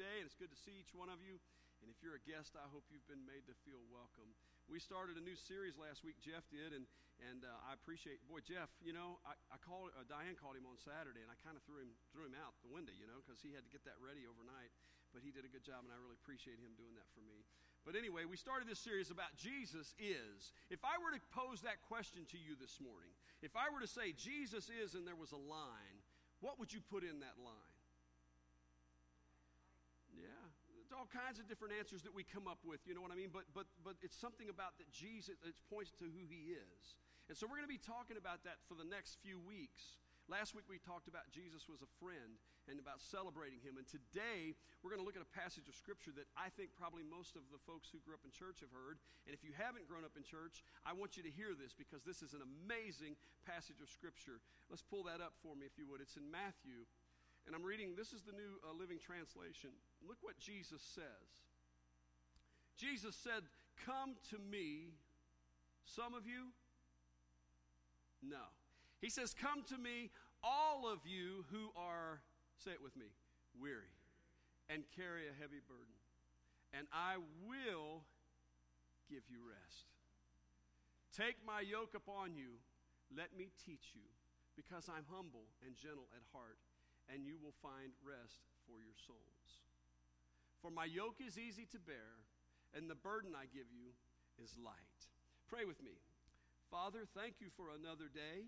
and it's good to see each one of you. And if you're a guest, I hope you've been made to feel welcome. We started a new series last week, Jeff did, and, and uh, I appreciate, boy, Jeff, you know, I, I called, uh, Diane called him on Saturday, and I kind of threw him, threw him out the window, you know, because he had to get that ready overnight. But he did a good job, and I really appreciate him doing that for me. But anyway, we started this series about Jesus is. If I were to pose that question to you this morning, if I were to say Jesus is and there was a line, what would you put in that line? Yeah, all kinds of different answers that we come up with, you know what I mean? But but but it's something about that Jesus it points to who he is. And so we're going to be talking about that for the next few weeks. Last week we talked about Jesus was a friend and about celebrating him. And today we're going to look at a passage of scripture that I think probably most of the folks who grew up in church have heard. And if you haven't grown up in church, I want you to hear this because this is an amazing passage of scripture. Let's pull that up for me if you would. It's in Matthew. And I'm reading, this is the New uh, Living Translation. Look what Jesus says. Jesus said, Come to me, some of you. No. He says, Come to me, all of you who are, say it with me, weary and carry a heavy burden, and I will give you rest. Take my yoke upon you, let me teach you, because I'm humble and gentle at heart, and you will find rest for your souls. For my yoke is easy to bear, and the burden I give you is light. Pray with me. Father, thank you for another day.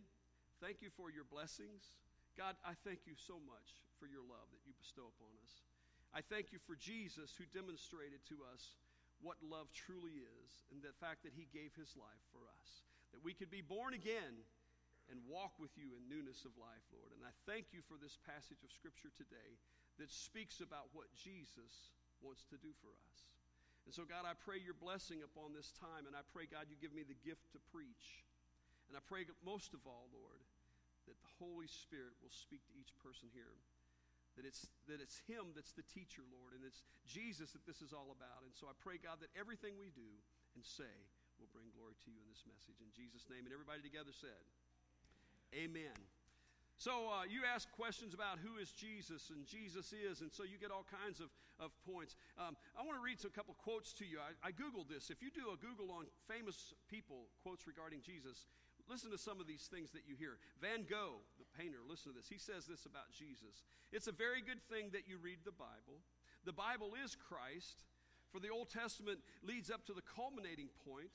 Thank you for your blessings. God, I thank you so much for your love that you bestow upon us. I thank you for Jesus who demonstrated to us what love truly is and the fact that he gave his life for us, that we could be born again and walk with you in newness of life, Lord. And I thank you for this passage of Scripture today that speaks about what Jesus wants to do for us. And so, God, I pray your blessing upon this time, and I pray, God, you give me the gift to preach. And I pray most of all, Lord, that the Holy Spirit will speak to each person here. That it's, that it's Him that's the teacher, Lord, and it's Jesus that this is all about. And so I pray, God, that everything we do and say will bring glory to you in this message. In Jesus' name. And everybody together said, Amen. So uh, you ask questions about who is Jesus and Jesus is, and so you get all kinds of, of points. Um, I want to read a couple quotes to you. I, I Googled this. If you do a Google on famous people, quotes regarding Jesus, Listen to some of these things that you hear. Van Gogh, the painter, listen to this. He says this about Jesus It's a very good thing that you read the Bible. The Bible is Christ, for the Old Testament leads up to the culminating point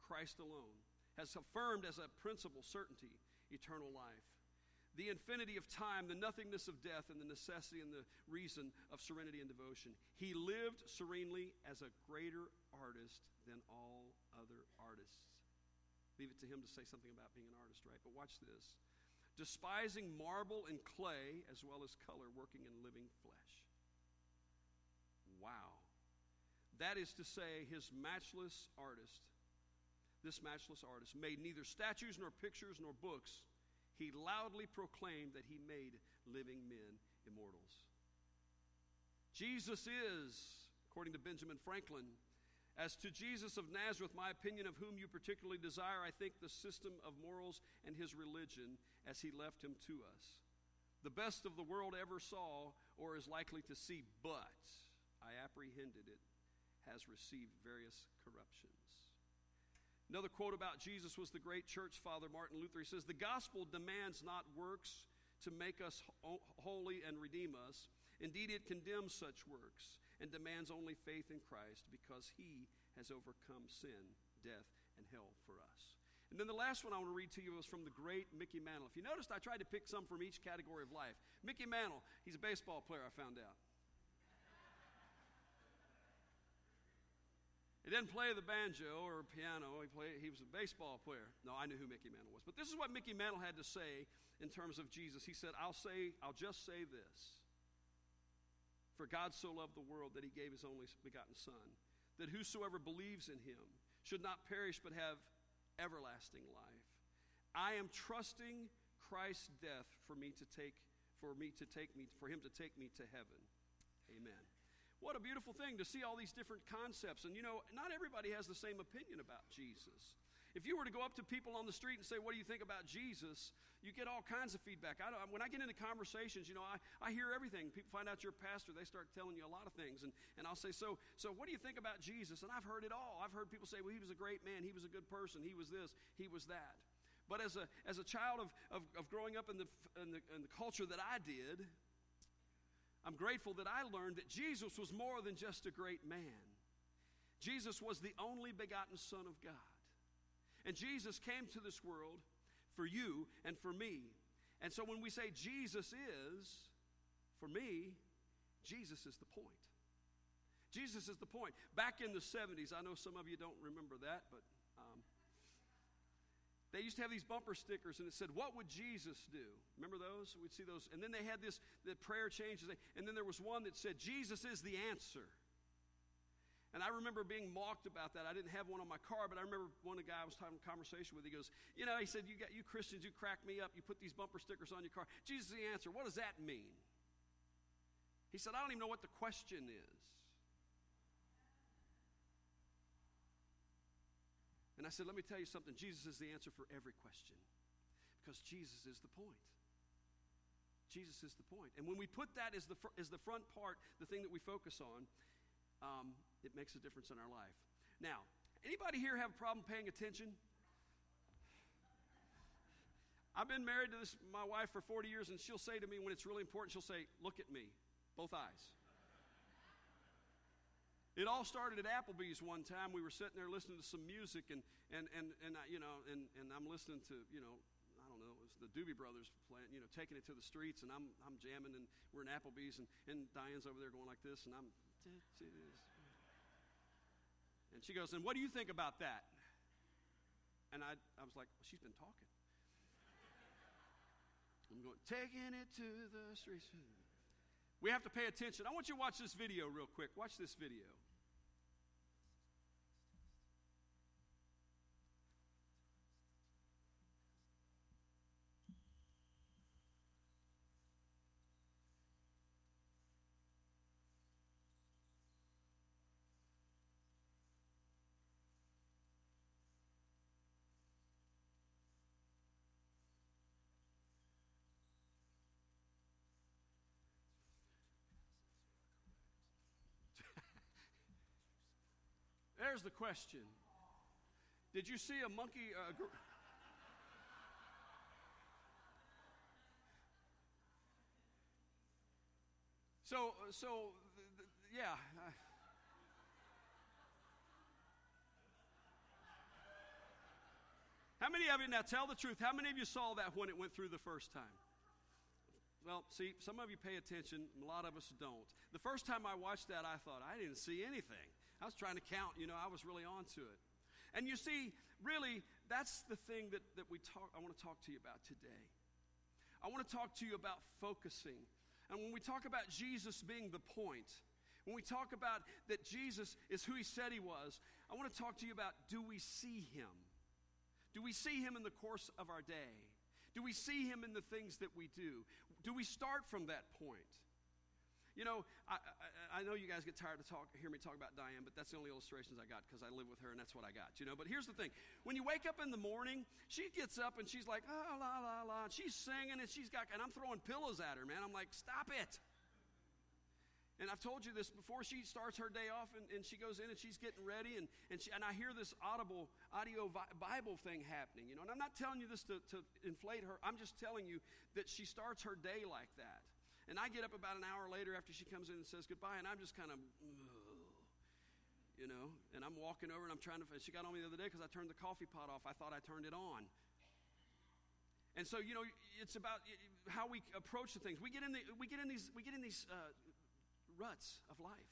Christ alone has affirmed as a principle certainty eternal life. The infinity of time, the nothingness of death, and the necessity and the reason of serenity and devotion. He lived serenely as a greater artist than all other artists. Leave it to him to say something about being an artist, right? But watch this. Despising marble and clay as well as color, working in living flesh. Wow. That is to say, his matchless artist, this matchless artist, made neither statues nor pictures nor books. He loudly proclaimed that he made living men immortals. Jesus is, according to Benjamin Franklin, as to Jesus of Nazareth, my opinion of whom you particularly desire, I think the system of morals and his religion as he left him to us. The best of the world ever saw or is likely to see, but I apprehended it has received various corruptions. Another quote about Jesus was the great church father Martin Luther. He says, The gospel demands not works to make us holy and redeem us. Indeed, it condemns such works and demands only faith in Christ because he has overcome sin, death, and hell for us. And then the last one I want to read to you was from the great Mickey Mantle. If you noticed, I tried to pick some from each category of life. Mickey Mantle, he's a baseball player, I found out. He didn't play the banjo or piano. He, played, he was a baseball player. No, I knew who Mickey Mantle was. But this is what Mickey Mantle had to say in terms of Jesus. He said, I'll say, I'll just say this. For God so loved the world that he gave his only begotten Son, that whosoever believes in him should not perish but have everlasting life. I am trusting Christ's death for me to take for me to take me for him to take me to heaven. Amen. What a beautiful thing to see all these different concepts. And you know, not everybody has the same opinion about Jesus. If you were to go up to people on the street and say, What do you think about Jesus? you get all kinds of feedback. I when I get into conversations, you know, I, I hear everything. People find out you're a pastor, they start telling you a lot of things. And, and I'll say, so, so what do you think about Jesus? And I've heard it all. I've heard people say, Well, he was a great man, he was a good person, he was this, he was that. But as a, as a child of, of, of growing up in the, in, the, in the culture that I did, I'm grateful that I learned that Jesus was more than just a great man. Jesus was the only begotten Son of God. And Jesus came to this world for you and for me. And so when we say Jesus is, for me, Jesus is the point. Jesus is the point. Back in the 70s, I know some of you don't remember that, but they used to have these bumper stickers and it said, What would Jesus do? Remember those? We'd see those. And then they had this, the prayer changes. And then there was one that said, Jesus is the answer. And I remember being mocked about that. I didn't have one on my car, but I remember one guy I was having a conversation with. He goes, You know, he said, You got you Christians, you crack me up. You put these bumper stickers on your car. Jesus is the answer. What does that mean? He said, I don't even know what the question is. And I said, Let me tell you something. Jesus is the answer for every question because Jesus is the point. Jesus is the point. And when we put that as the, fr- as the front part, the thing that we focus on, um, it makes a difference in our life. Now, anybody here have a problem paying attention? I've been married to this, my wife for 40 years, and she'll say to me when it's really important, she'll say, Look at me, both eyes. It all started at Applebee's one time. We were sitting there listening to some music, and, and, and, and you know, and, and I'm listening to, you know, I don't know, it was the Doobie Brothers playing, you know, taking it to the streets, and I'm, I'm jamming, and we're in Applebee's, and, and Diane's over there going like this, and I'm, and she goes, And what do you think about that? And I, I was like, well, She's been talking. I'm going, taking it to the streets. We have to pay attention. I want you to watch this video real quick. Watch this video. There's the question Did you see a monkey? Uh, gr- so, so, th- th- yeah. How many of you, now tell the truth, how many of you saw that when it went through the first time? Well, see, some of you pay attention, a lot of us don't. The first time I watched that, I thought, I didn't see anything. I was trying to count, you know, I was really on to it. And you see, really, that's the thing that, that we talk, I want to talk to you about today. I want to talk to you about focusing. And when we talk about Jesus being the point, when we talk about that Jesus is who he said he was, I want to talk to you about do we see him? Do we see him in the course of our day? Do we see him in the things that we do? Do we start from that point? You know, I, I, I, know you guys get tired to talk, hear me talk about Diane, but that's the only illustrations I got because I live with her and that's what I got. You know, but here's the thing: when you wake up in the morning, she gets up and she's like, ah, la la la, and she's singing and she's got, and I'm throwing pillows at her, man. I'm like, stop it. And I've told you this before. She starts her day off and, and she goes in and she's getting ready, and, and, she, and I hear this audible audio Bible thing happening, you know. And I'm not telling you this to, to inflate her, I'm just telling you that she starts her day like that. And I get up about an hour later after she comes in and says goodbye, and I'm just kind of, you know, and I'm walking over and I'm trying to. She got on me the other day because I turned the coffee pot off. I thought I turned it on. And so, you know, it's about how we approach the things. We get in, the, we get in these, we get in these uh, ruts of life.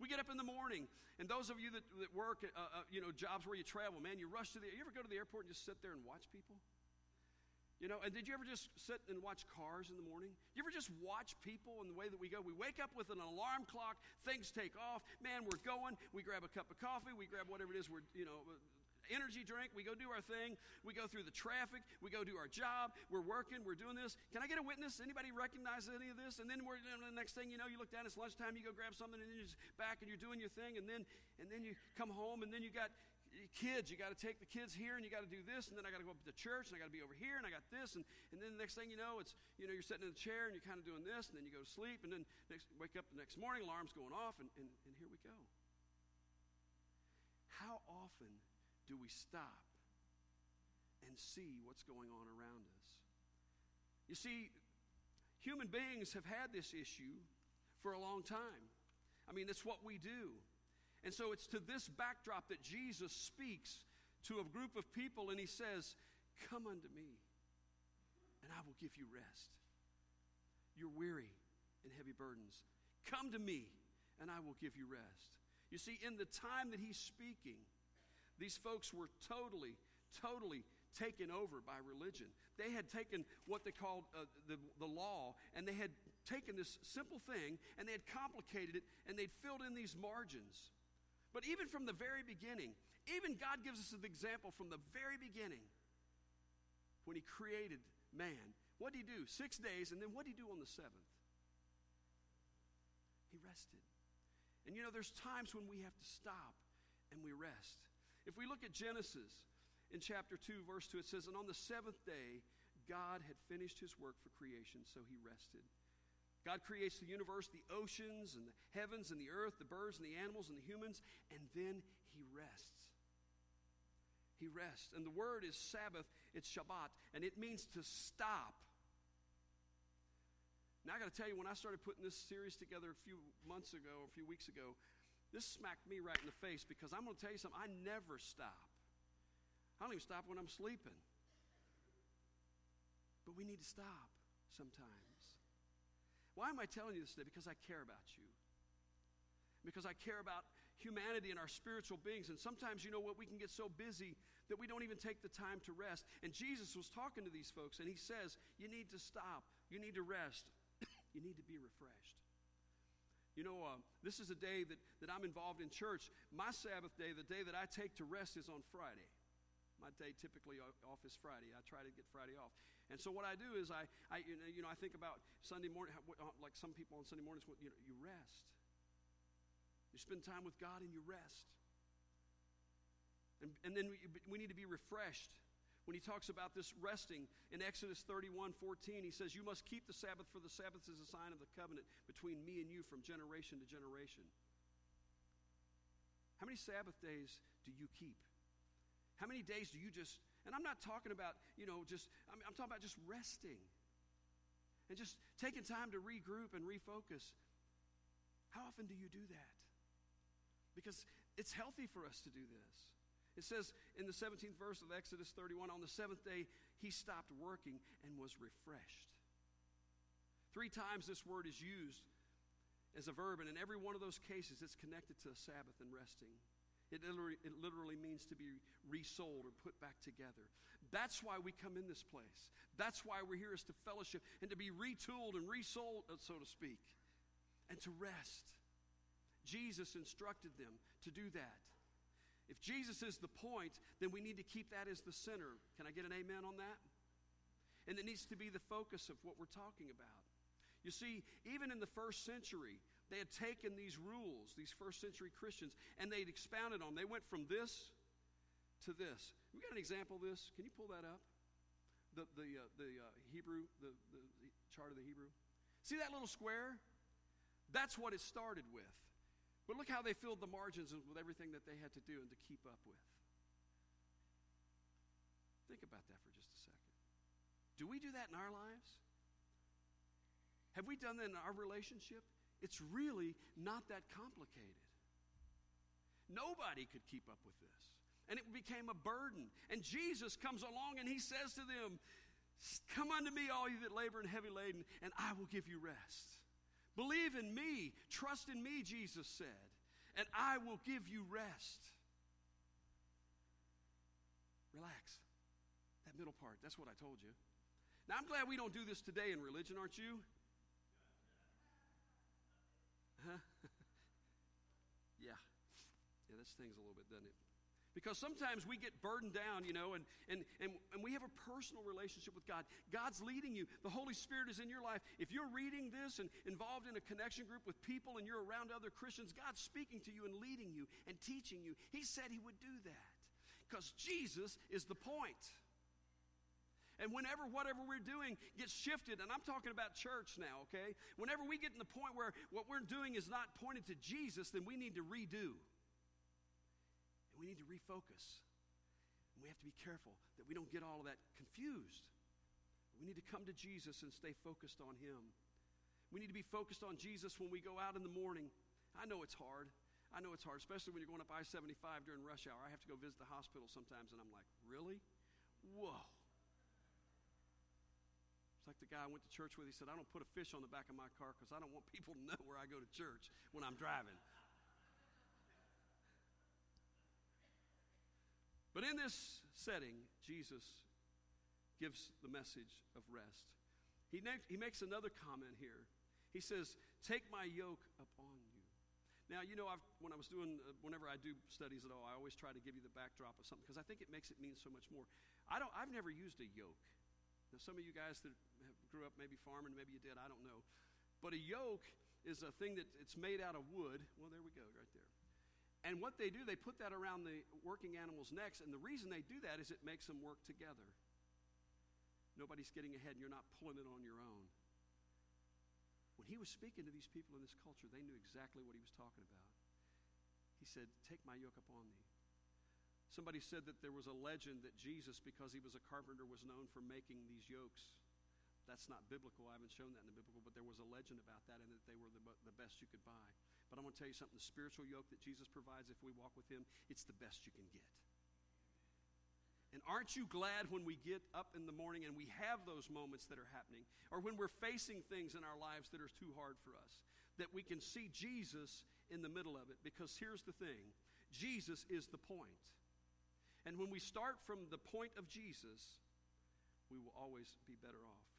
We get up in the morning, and those of you that, that work, uh, uh, you know, jobs where you travel, man, you rush to the. You ever go to the airport and just sit there and watch people? You know, and did you ever just sit and watch cars in the morning? You ever just watch people in the way that we go? We wake up with an alarm clock, things take off. Man, we're going. We grab a cup of coffee, we grab whatever it is we're, you know, uh, energy drink, we go do our thing, we go through the traffic, we go do our job, we're working, we're doing this. Can I get a witness? Anybody recognize any of this? And then we're the next thing you know, you look down, it's lunchtime, you go grab something, and then you're back and you're doing your thing, and then and then you come home, and then you got kids, you got to take the kids here and you got to do this, and then I got to go up to church and I got to be over here and I got this, and, and then the next thing you know, it's, you know, you're sitting in the chair and you're kind of doing this, and then you go to sleep, and then next, wake up the next morning, alarm's going off, and, and, and here we go. How often do we stop and see what's going on around us? You see, human beings have had this issue for a long time. I mean, it's what we do. And so it's to this backdrop that Jesus speaks to a group of people and he says, Come unto me, and I will give you rest. You're weary and heavy burdens. Come to me, and I will give you rest. You see, in the time that he's speaking, these folks were totally, totally taken over by religion. They had taken what they called uh, the, the law, and they had taken this simple thing and they had complicated it and they'd filled in these margins. But even from the very beginning, even God gives us an example from the very beginning when He created man. What did He do? Six days, and then what did He do on the seventh? He rested. And you know, there's times when we have to stop and we rest. If we look at Genesis in chapter 2, verse 2, it says, And on the seventh day, God had finished his work for creation, so he rested. God creates the universe, the oceans, and the heavens, and the earth, the birds, and the animals, and the humans, and then He rests. He rests. And the word is Sabbath, it's Shabbat, and it means to stop. Now, I got to tell you, when I started putting this series together a few months ago, a few weeks ago, this smacked me right in the face because I'm going to tell you something. I never stop. I don't even stop when I'm sleeping. But we need to stop sometimes. Why am I telling you this today? Because I care about you. Because I care about humanity and our spiritual beings. And sometimes, you know what, we can get so busy that we don't even take the time to rest. And Jesus was talking to these folks, and he says, You need to stop. You need to rest. you need to be refreshed. You know, uh, this is a day that, that I'm involved in church. My Sabbath day, the day that I take to rest, is on Friday. My day typically off is Friday. I try to get Friday off. And so what I do is I, I you know, I think about Sunday morning, uh, like some people on Sunday mornings, you know, you rest. You spend time with God and you rest. And, and then we, we need to be refreshed. When he talks about this resting in Exodus 31 14, he says, You must keep the Sabbath, for the Sabbath is a sign of the covenant between me and you from generation to generation. How many Sabbath days do you keep? How many days do you just and I'm not talking about, you know, just, I'm, I'm talking about just resting and just taking time to regroup and refocus. How often do you do that? Because it's healthy for us to do this. It says in the 17th verse of Exodus 31 on the seventh day, he stopped working and was refreshed. Three times this word is used as a verb, and in every one of those cases, it's connected to Sabbath and resting. It literally, it literally means to be resouled or put back together. That's why we come in this place. That's why we're here is to fellowship and to be retooled and resouled, uh, so to speak, and to rest. Jesus instructed them to do that. If Jesus is the point, then we need to keep that as the center. Can I get an amen on that? And it needs to be the focus of what we're talking about. You see, even in the first century, they had taken these rules, these first century Christians, and they'd expounded on. them. They went from this to this. We got an example of this. Can you pull that up? The, the, uh, the uh, Hebrew, the, the chart of the Hebrew. See that little square? That's what it started with. But look how they filled the margins with everything that they had to do and to keep up with. Think about that for just a second. Do we do that in our lives? Have we done that in our relationship? It's really not that complicated. Nobody could keep up with this. And it became a burden. And Jesus comes along and he says to them, Come unto me, all you that labor and heavy laden, and I will give you rest. Believe in me, trust in me, Jesus said, and I will give you rest. Relax. That middle part, that's what I told you. Now, I'm glad we don't do this today in religion, aren't you? Huh? yeah. Yeah, that thing's a little bit, doesn't it? Because sometimes we get burdened down, you know, and, and, and, and we have a personal relationship with God. God's leading you. The Holy Spirit is in your life. If you're reading this and involved in a connection group with people and you're around other Christians, God's speaking to you and leading you and teaching you. He said He would do that. because Jesus is the point. And whenever whatever we're doing gets shifted, and I'm talking about church now, okay? Whenever we get in the point where what we're doing is not pointed to Jesus, then we need to redo. And we need to refocus. And we have to be careful that we don't get all of that confused. We need to come to Jesus and stay focused on Him. We need to be focused on Jesus when we go out in the morning. I know it's hard. I know it's hard, especially when you're going up I 75 during rush hour. I have to go visit the hospital sometimes, and I'm like, really? Whoa. Like the guy I went to church with. He said, I don't put a fish on the back of my car because I don't want people to know where I go to church when I'm driving. But in this setting, Jesus gives the message of rest. He, he makes another comment here. He says, Take my yoke upon you. Now, you know, I've, when I was doing, uh, whenever I do studies at all, I always try to give you the backdrop of something because I think it makes it mean so much more. I don't, I've never used a yoke. Now, some of you guys that grew up maybe farming, maybe you did, I don't know. But a yoke is a thing that it's made out of wood. Well, there we go, right there. And what they do, they put that around the working animals' necks, and the reason they do that is it makes them work together. Nobody's getting ahead, and you're not pulling it on your own. When he was speaking to these people in this culture, they knew exactly what he was talking about. He said, Take my yoke upon thee. Somebody said that there was a legend that Jesus, because he was a carpenter, was known for making these yokes. That's not biblical. I haven't shown that in the biblical, but there was a legend about that and that they were the, the best you could buy. But I'm going to tell you something the spiritual yoke that Jesus provides, if we walk with him, it's the best you can get. And aren't you glad when we get up in the morning and we have those moments that are happening, or when we're facing things in our lives that are too hard for us, that we can see Jesus in the middle of it? Because here's the thing Jesus is the point. And when we start from the point of Jesus, we will always be better off.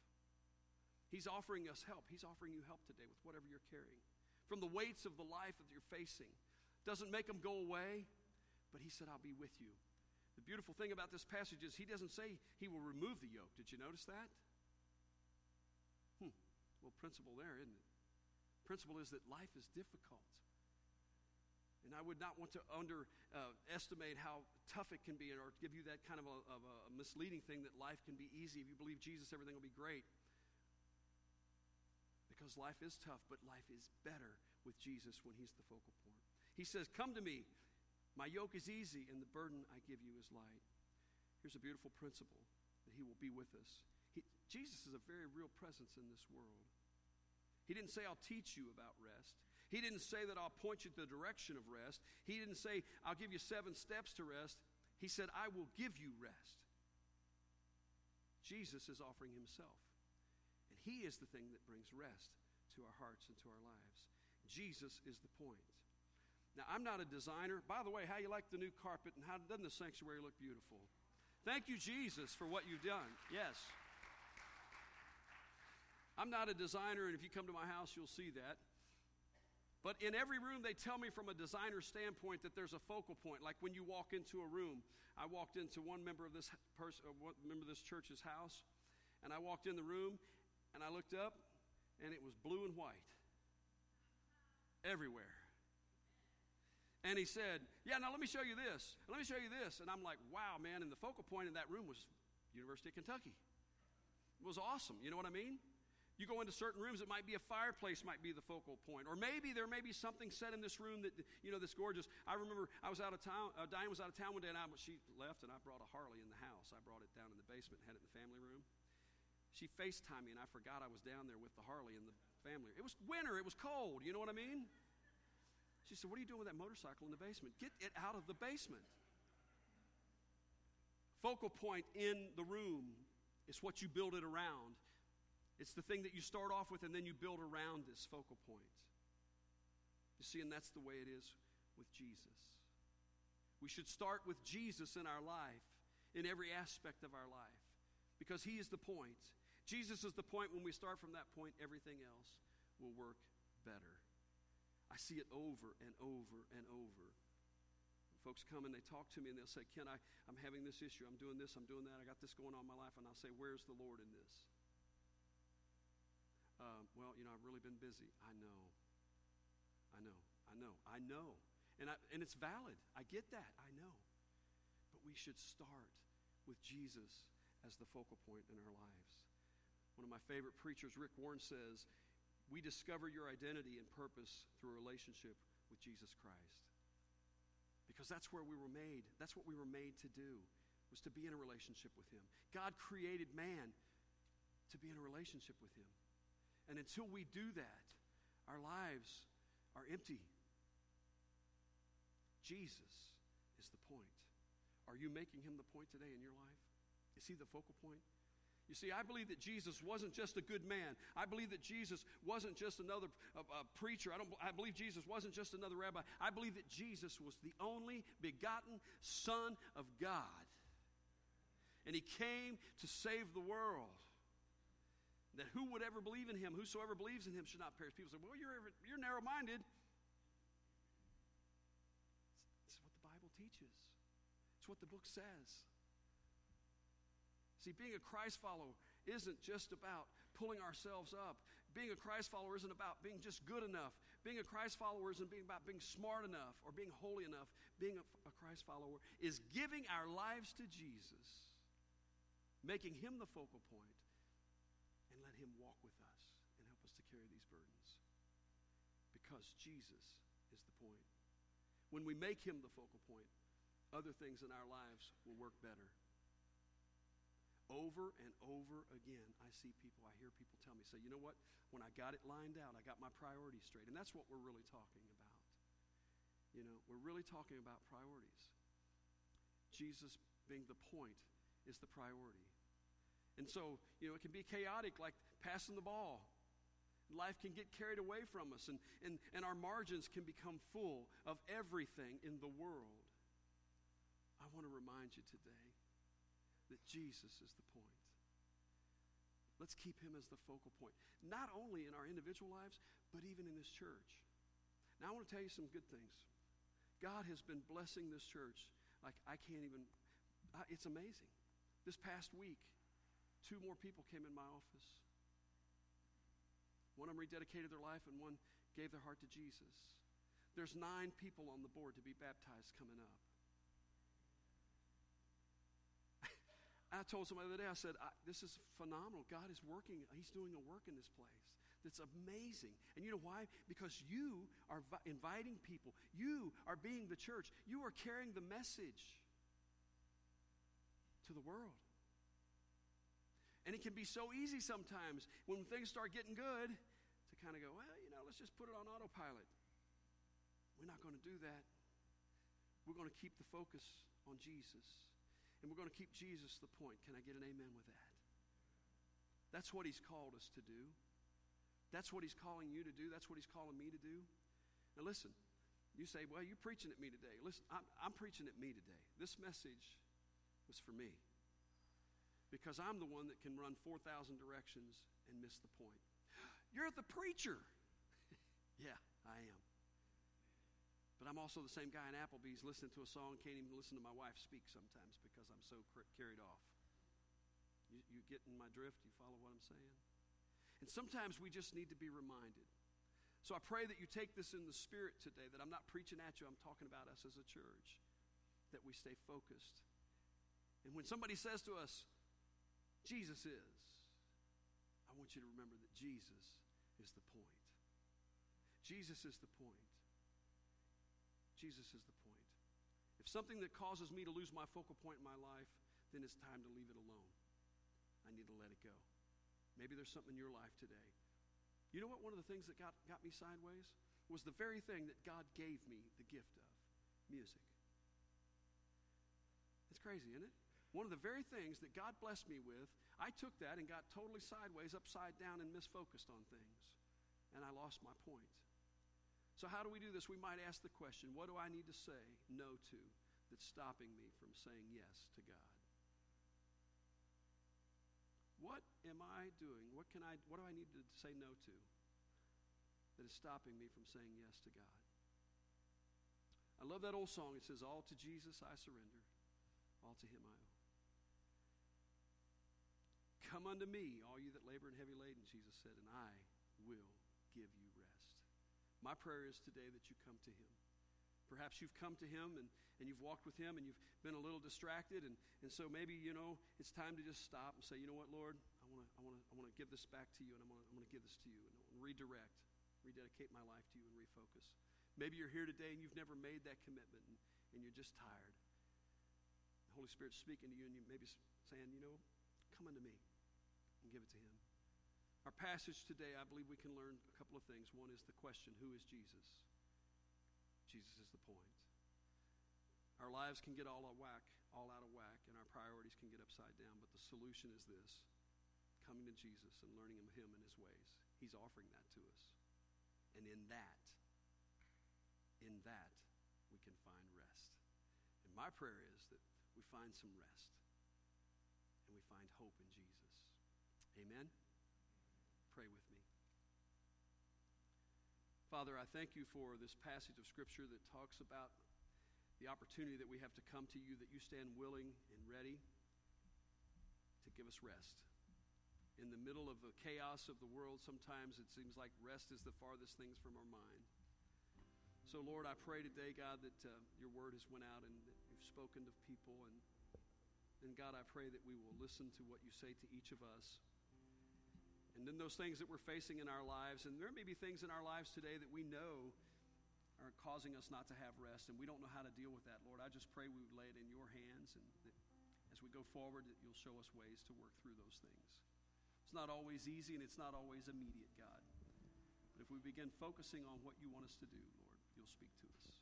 He's offering us help. He's offering you help today with whatever you're carrying. From the weights of the life that you're facing. Doesn't make them go away, but He said, I'll be with you. The beautiful thing about this passage is He doesn't say He will remove the yoke. Did you notice that? Hmm. Well, principle there, isn't it? Principle is that life is difficult. And I would not want to underestimate uh, how tough it can be or give you that kind of a, of a misleading thing that life can be easy. If you believe Jesus, everything will be great. Because life is tough, but life is better with Jesus when He's the focal point. He says, Come to me. My yoke is easy, and the burden I give you is light. Here's a beautiful principle that He will be with us. He, Jesus is a very real presence in this world. He didn't say, I'll teach you about rest. He didn't say that I'll point you to the direction of rest. He didn't say, I'll give you seven steps to rest. He said, I will give you rest. Jesus is offering himself. He is the thing that brings rest to our hearts and to our lives. Jesus is the point. Now, I'm not a designer. By the way, how you like the new carpet and how doesn't the sanctuary look beautiful? Thank you, Jesus, for what you've done. Yes. I'm not a designer, and if you come to my house, you'll see that. But in every room, they tell me from a designer standpoint that there's a focal point. Like when you walk into a room, I walked into one member of this person, uh, member of this church's house, and I walked in the room, and I looked up, and it was blue and white everywhere. And he said, "Yeah, now let me show you this. Let me show you this." And I'm like, "Wow, man!" And the focal point in that room was University of Kentucky. It was awesome. You know what I mean? You go into certain rooms, it might be a fireplace, might be the focal point. Or maybe there may be something set in this room that, you know, that's gorgeous. I remember I was out of town, uh, Diane was out of town one day, and I, she left, and I brought a Harley in the house. I brought it down in the basement, had it in the family room. She FaceTimed me, and I forgot I was down there with the Harley and the family. It was winter, it was cold, you know what I mean? She said, What are you doing with that motorcycle in the basement? Get it out of the basement. Focal point in the room is what you build it around. It's the thing that you start off with and then you build around this focal point. You see, and that's the way it is with Jesus. We should start with Jesus in our life, in every aspect of our life, because He is the point. Jesus is the point. When we start from that point, everything else will work better. I see it over and over and over. Folks come and they talk to me and they'll say, Ken, I, I'm having this issue. I'm doing this. I'm doing that. I got this going on in my life. And I'll say, Where's the Lord in this? uh, well, you know, I've really been busy. I know. I know. I know. I know. And, I, and it's valid. I get that. I know. But we should start with Jesus as the focal point in our lives. One of my favorite preachers, Rick Warren, says, We discover your identity and purpose through a relationship with Jesus Christ. Because that's where we were made. That's what we were made to do, was to be in a relationship with Him. God created man to be in a relationship with Him. And until we do that, our lives are empty. Jesus is the point. Are you making him the point today in your life? Is he the focal point? You see, I believe that Jesus wasn't just a good man. I believe that Jesus wasn't just another uh, uh, preacher. I, don't, I believe Jesus wasn't just another rabbi. I believe that Jesus was the only begotten Son of God. And he came to save the world. That who would ever believe in him, whosoever believes in him should not perish. People say, well, you're, you're narrow minded. It's what the Bible teaches, it's what the book says. See, being a Christ follower isn't just about pulling ourselves up. Being a Christ follower isn't about being just good enough. Being a Christ follower isn't being about being smart enough or being holy enough. Being a, a Christ follower is giving our lives to Jesus, making him the focal point, and let him walk with us and help us to carry these burdens. Because Jesus is the point. When we make him the focal point, other things in our lives will work better. Over and over again, I see people, I hear people tell me, say, you know what? When I got it lined out, I got my priorities straight. And that's what we're really talking about. You know, we're really talking about priorities. Jesus being the point is the priority. And so, you know, it can be chaotic, like passing the ball. Life can get carried away from us, and, and, and our margins can become full of everything in the world. I want to remind you today that Jesus is the point. Let's keep him as the focal point, not only in our individual lives, but even in this church. Now, I want to tell you some good things. God has been blessing this church like I can't even, it's amazing. This past week, two more people came in my office. One of them rededicated their life, and one gave their heart to Jesus. There's nine people on the board to be baptized coming up. I told somebody the other day, I said, I, This is phenomenal. God is working, He's doing a work in this place. That's amazing. And you know why? Because you are vi- inviting people. You are being the church. You are carrying the message to the world. And it can be so easy sometimes when things start getting good to kind of go, well, you know, let's just put it on autopilot. We're not going to do that. We're going to keep the focus on Jesus. And we're going to keep Jesus the point. Can I get an amen with that? That's what he's called us to do. That's what he's calling you to do. That's what he's calling me to do. Now, listen, you say, well, you're preaching at me today. Listen, I'm, I'm preaching at me today. This message was for me because I'm the one that can run 4,000 directions and miss the point. You're the preacher. yeah, I am. But I'm also the same guy in Applebee's listening to a song, can't even listen to my wife speak sometimes because I'm so carried off. You, you getting my drift? You follow what I'm saying? And sometimes we just need to be reminded. So I pray that you take this in the spirit today, that I'm not preaching at you, I'm talking about us as a church, that we stay focused. And when somebody says to us, Jesus is, I want you to remember that Jesus is the point. Jesus is the point. Jesus is the point. If something that causes me to lose my focal point in my life, then it's time to leave it alone. I need to let it go. Maybe there's something in your life today. You know what? One of the things that got, got me sideways was the very thing that God gave me the gift of music. It's crazy, isn't it? One of the very things that God blessed me with, I took that and got totally sideways, upside down, and misfocused on things. And I lost my point. So, how do we do this? We might ask the question what do I need to say no to that's stopping me from saying yes to God? What am I doing? What can I what do I need to say no to that is stopping me from saying yes to God? I love that old song. It says, All to Jesus I surrender, all to him I owe. Come unto me, all you that labor and heavy laden, Jesus said, and I will give you. My prayer is today that you come to him Perhaps you've come to Him and, and you've walked with Him and you've been a little distracted. And, and so maybe, you know, it's time to just stop and say, you know what, Lord, I want to I wanna, I wanna give this back to you and I'm going to give this to you and redirect, rededicate my life to you and refocus. Maybe you're here today and you've never made that commitment and, and you're just tired. The Holy Spirit's speaking to you and you maybe saying, you know, come unto me and give it to Him. Our passage today, I believe we can learn a couple of things. One is the question who is Jesus? Jesus is the point. Our lives can get all out of whack, all out of whack, and our priorities can get upside down. But the solution is this coming to Jesus and learning Him and His ways. He's offering that to us. And in that, in that, we can find rest. And my prayer is that we find some rest and we find hope in Jesus. Amen? Pray with me. Father, I thank you for this passage of Scripture that talks about the opportunity that we have to come to you, that you stand willing and ready to give us rest. In the middle of the chaos of the world, sometimes it seems like rest is the farthest things from our mind. So, Lord, I pray today, God, that uh, your word has went out and that you've spoken to people. And, and God, I pray that we will listen to what you say to each of us. And then those things that we're facing in our lives, and there may be things in our lives today that we know are causing us not to have rest, and we don't know how to deal with that, Lord. I just pray we would lay it in your hands, and as we go forward, that you'll show us ways to work through those things. It's not always easy, and it's not always immediate, God. But if we begin focusing on what you want us to do, Lord, you'll speak to us.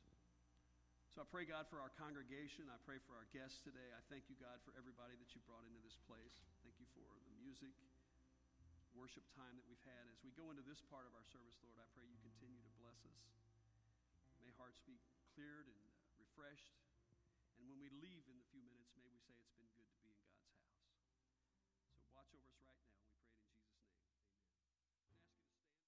So I pray, God, for our congregation. I pray for our guests today. I thank you, God, for everybody that you brought into this place. Thank you for the music worship time that we've had. As we go into this part of our service, Lord, I pray you continue to bless us. May hearts be cleared and uh, refreshed. And when we leave in